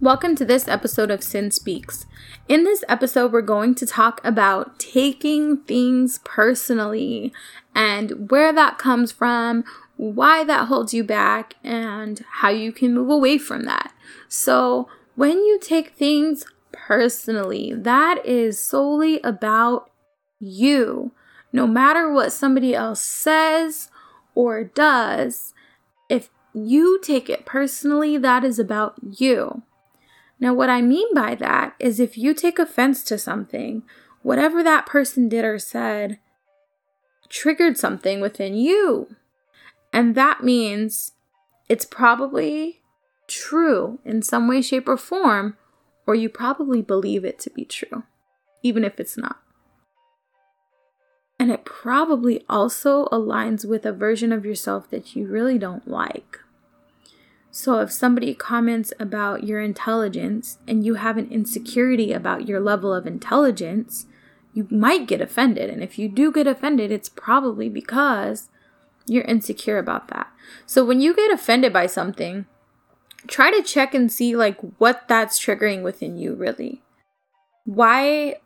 Welcome to this episode of Cin Speaks. In this episode, we're going to talk about taking things personally and where that comes from, why that holds you back, and how you can move away from that. So, when you take things personally, that is solely about you. No matter what somebody else says or does, if you take it personally, that is about you. Now, what I mean by that is if you take offense to something, whatever that person did or said triggered something within you. And that means it's probably true in some way, shape, or form, or you probably believe it to be true, even if it's not. And it probably also aligns with a version of yourself that you really don't like. So, if somebody comments about your intelligence and you have an insecurity about your level of intelligence, you might get offended. And if you do get offended, it's probably because you're insecure about that. So, when you get offended by something, try to check and see like what that's triggering within you really. Why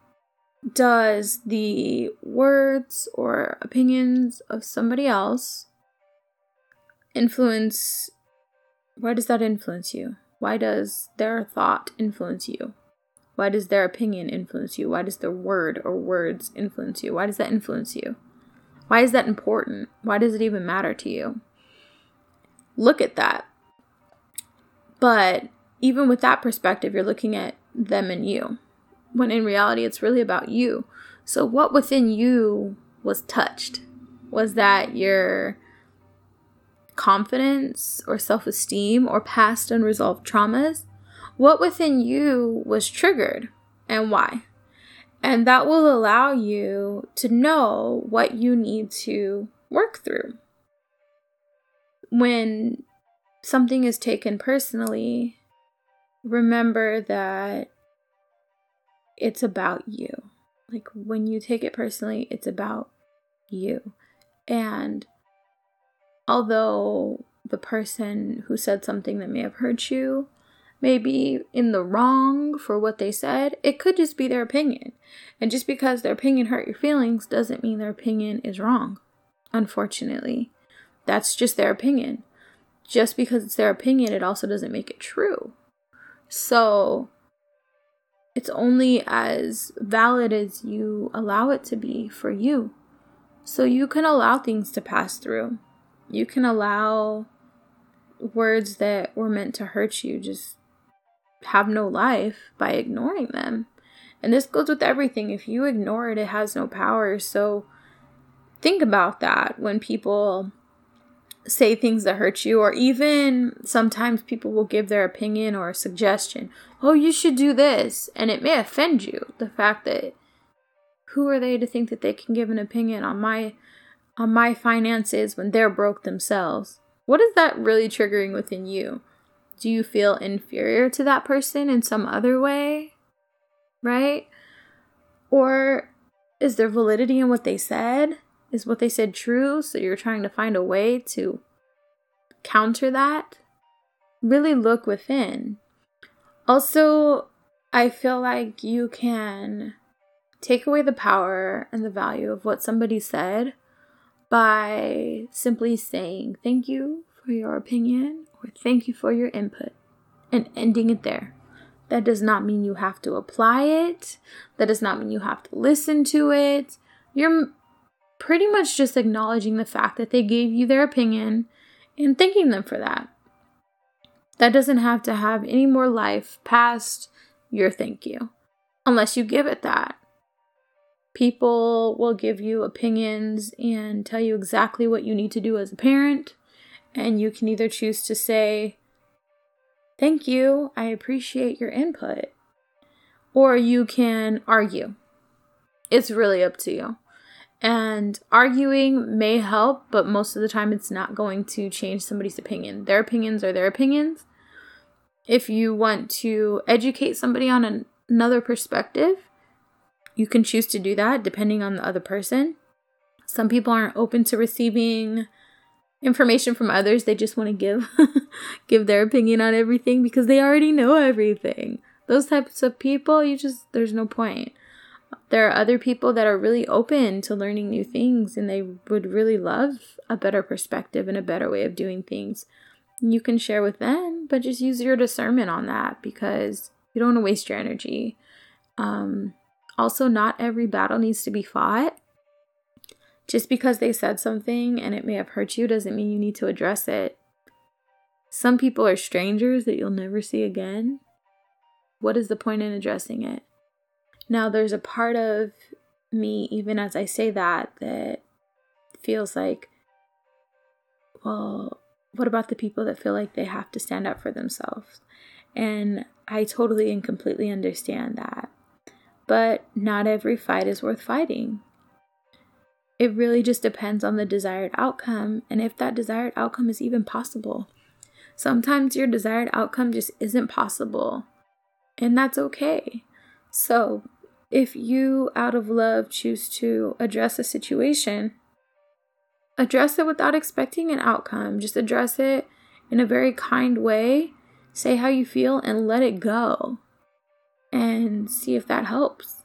does the words or opinions of somebody else influence why does that influence you? Why does their thought influence you? Why does their opinion influence you? Why does their word or words influence you? Why does that influence you? Why is that important? Why does it even matter to you? Look at that. But even with that perspective, you're looking at them and you, when in reality, it's really about you. So, what within you was touched? Was that your confidence or self esteem or past unresolved traumas, what within you was triggered and why. And that will allow you to know what you need to work through. When something is taken personally, remember that it's about you. Like when you take it personally, it's about you. And although the person who said something that may have hurt you may be in the wrong for what they said, it could just be their opinion. And just because their opinion hurt your feelings doesn't mean their opinion is wrong, unfortunately. That's just their opinion. Just because it's their opinion, it also doesn't make it true. So, it's only as valid as you allow it to be for you. So, you can allow things to pass through you can allow words that were meant to hurt you just have no life by ignoring them. And this goes with everything. If you ignore it, it has no power. So think about that when people say things that hurt you, or even sometimes people will give their opinion or suggestion. Oh, you should do this. And it may offend you. The fact that who are they to think that they can give an opinion on my on my finances when they're broke themselves. What is that really triggering within you? Do you feel inferior to that person in some other way? Right? Or is there validity in what they said? Is what they said true? So you're trying to find a way to counter that? Really look within. Also, I feel like you can take away the power and the value of what somebody said by simply saying thank you for your opinion or thank you for your input and ending it there. That does not mean you have to apply it. That does not mean you have to listen to it. You're pretty much just acknowledging the fact that they gave you their opinion and thanking them for that. That doesn't have to have any more life past your thank you, unless you give it that. People will give you opinions and tell you exactly what you need to do as a parent. And you can either choose to say, Thank you, I appreciate your input. Or you can argue. It's really up to you. And arguing may help, but most of the time it's not going to change somebody's opinion. Their opinions are their opinions. If you want to educate somebody on an, another perspective, you can choose to do that depending on the other person. Some people aren't open to receiving information from others. They just want to give give their opinion on everything because they already know everything. Those types of people, you just there's no point. There are other people that are really open to learning new things and they would really love a better perspective and a better way of doing things. You can share with them, but just use your discernment on that because you don't want to waste your energy. Um, also, not every battle needs to be fought. Just because they said something and it may have hurt you doesn't mean you need to address it. Some people are strangers that you'll never see again. What is the point in addressing it? Now, there's a part of me, even as I say that, that feels like, well, what about the people that feel like they have to stand up for themselves? And I totally and completely understand that. But not every fight is worth fighting. It really just depends on the desired outcome and if that desired outcome is even possible. Sometimes your desired outcome just isn't possible, and that's okay. So, if you, out of love, choose to address a situation, address it without expecting an outcome. Just address it in a very kind way. Say how you feel and let it go and see if that helps.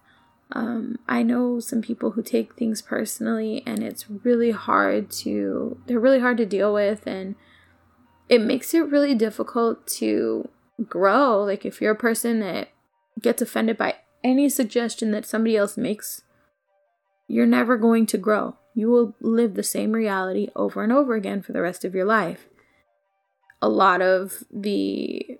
Um, I know some people who take things personally, and it's really hard to, they're really hard to deal with, and it makes it really difficult to grow. Like, if you're a person that gets offended by any suggestion that somebody else makes, you're never going to grow. You will live the same reality over and over again for the rest of your life. A lot of the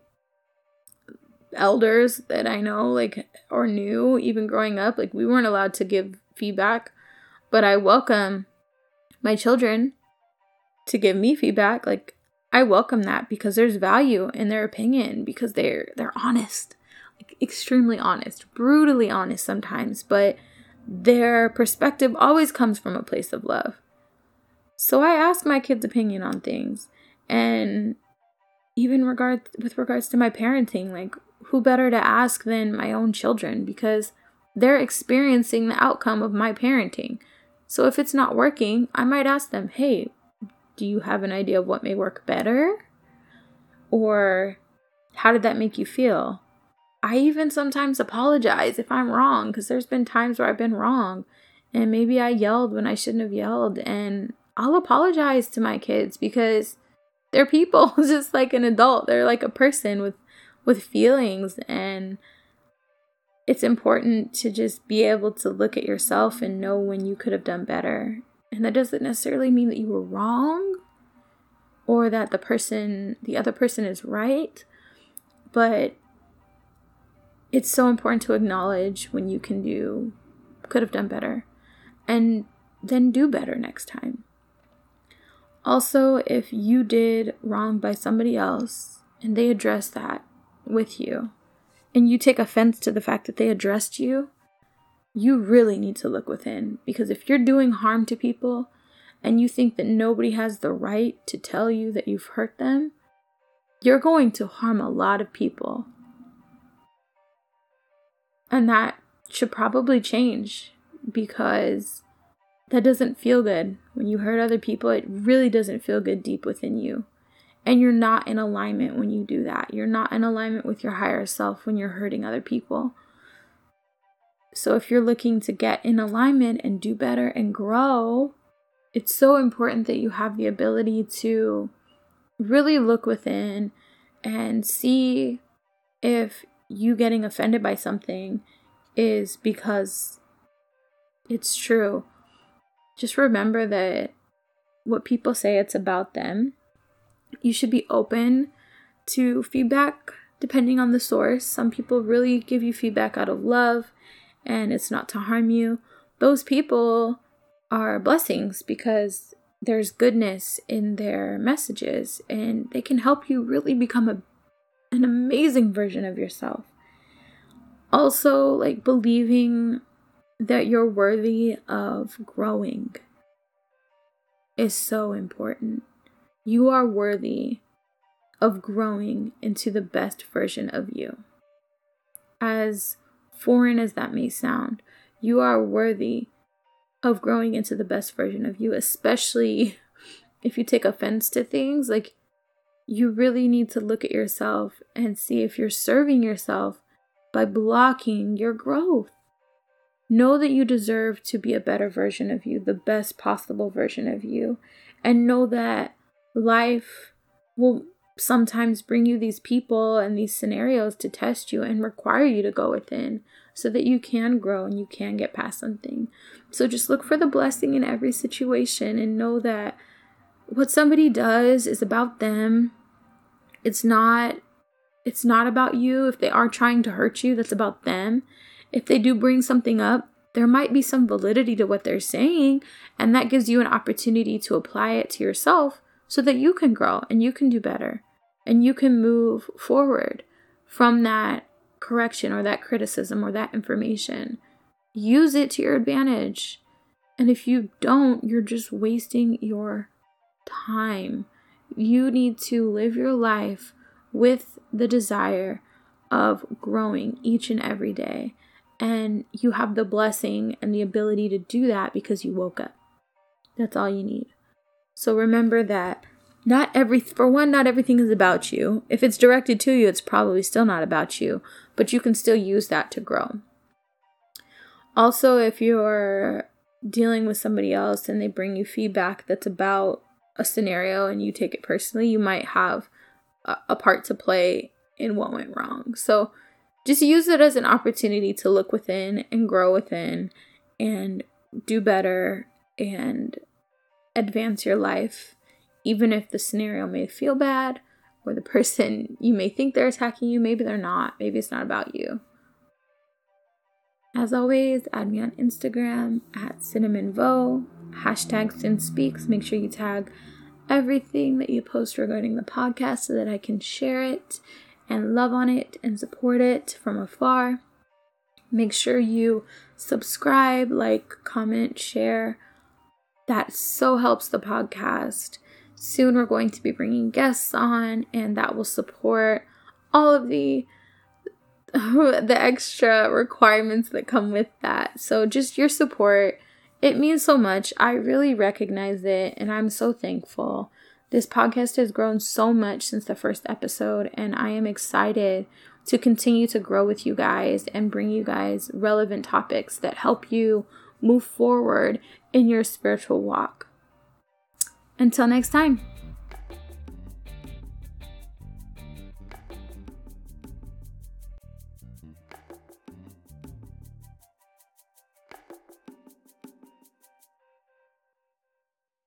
elders that I know, like, or knew, even growing up, like, we weren't allowed to give feedback, but I welcome my children to give me feedback. Like, I welcome that because there's value in their opinion because they're they're honest like extremely honest, brutally honest sometimes, but their perspective always comes from a place of love. So I ask my kids' opinion on things, and even regard with regards to my parenting, like who better to ask than my own children because they're experiencing the outcome of my parenting. So if it's not working, I might ask them, "Hey, do you have an idea of what may work better?" Or how did that make you feel? I even sometimes apologize if I'm wrong because there's been times where I've been wrong and maybe I yelled when I shouldn't have yelled and I'll apologize to my kids because they're people just like an adult. They're like a person with with feelings and it's important to just be able to look at yourself and know when you could have done better. And that doesn't necessarily mean that you were wrong or that the person the other person is right, but it's so important to acknowledge when you can do, could have done better, and then do better next time. Also, if you did wrong by somebody else and they address that with you, and you take offense to the fact that they addressed you, you really need to look within because if you're doing harm to people and you think that nobody has the right to tell you that you've hurt them, you're going to harm a lot of people and that should probably change because that doesn't feel good. When you hurt other people, it really doesn't feel good deep within you. And you're not in alignment when you do that. You're not in alignment with your higher self when you're hurting other people. So, if you're looking to get in alignment and do better and grow, it's so important that you have the ability to really look within and see if you getting offended by something is because it's true. Just remember that what people say it's about them. You should be open to feedback depending on the source. Some people really give you feedback out of love and it's not to harm you. Those people are blessings because there's goodness in their messages and they can help you really become a an amazing version of yourself. Also, like believing that you're worthy of growing is so important. You are worthy of growing into the best version of you. As foreign as that may sound, you are worthy of growing into the best version of you, especially if you take offense to things, like you really need to look at yourself and see if you're serving yourself by blocking your growth. Know that you deserve to be a better version of you, the best possible version of you, and know that life will sometimes bring you these people and these scenarios to test you and require you to go within so that you can grow and you can get past something. So just look for the blessing in every situation and know that what somebody does is about them. It's not it's not about you. If they are trying to hurt you, that's about them. If they do bring something up, there might be some validity to what they're saying, and that gives you an opportunity to apply it to yourself so that you can grow and you can do better and you can move forward from that correction or that criticism or that information. Use it to your advantage. And if you don't, you're just wasting your time. You need to live your life with the desire of growing each and every day. And you have the blessing and the ability to do that because you woke up. That's all you need. So remember that not every for one not everything is about you. If it's directed to you it's probably still not about you but you can still use that to grow. Also if you're dealing with somebody else and they bring you feedback that's about a scenario and you take it personally you might have a, a part to play in what went wrong. So just use it as an opportunity to look within and grow within and do better and advance your life even if the scenario may feel bad or the person you may think they're attacking you, maybe they're not. Maybe it's not about you. As always, add me on Instagram at cinnamonvo, hashtag cinspeaks. Make sure you tag everything that you post regarding the podcast so that I can share it and love on it and support it from afar. Make sure you subscribe, like, comment, share. That so helps the podcast. Soon we're going to be bringing guests on, and that will support all of the the extra requirements that come with that. So just your support, it means so much. I really recognize it, and I'm so thankful. This podcast has grown so much since the first episode, and I am excited to continue to grow with you guys and bring you guys relevant topics that help you move forward in your spiritual walk. Until next time.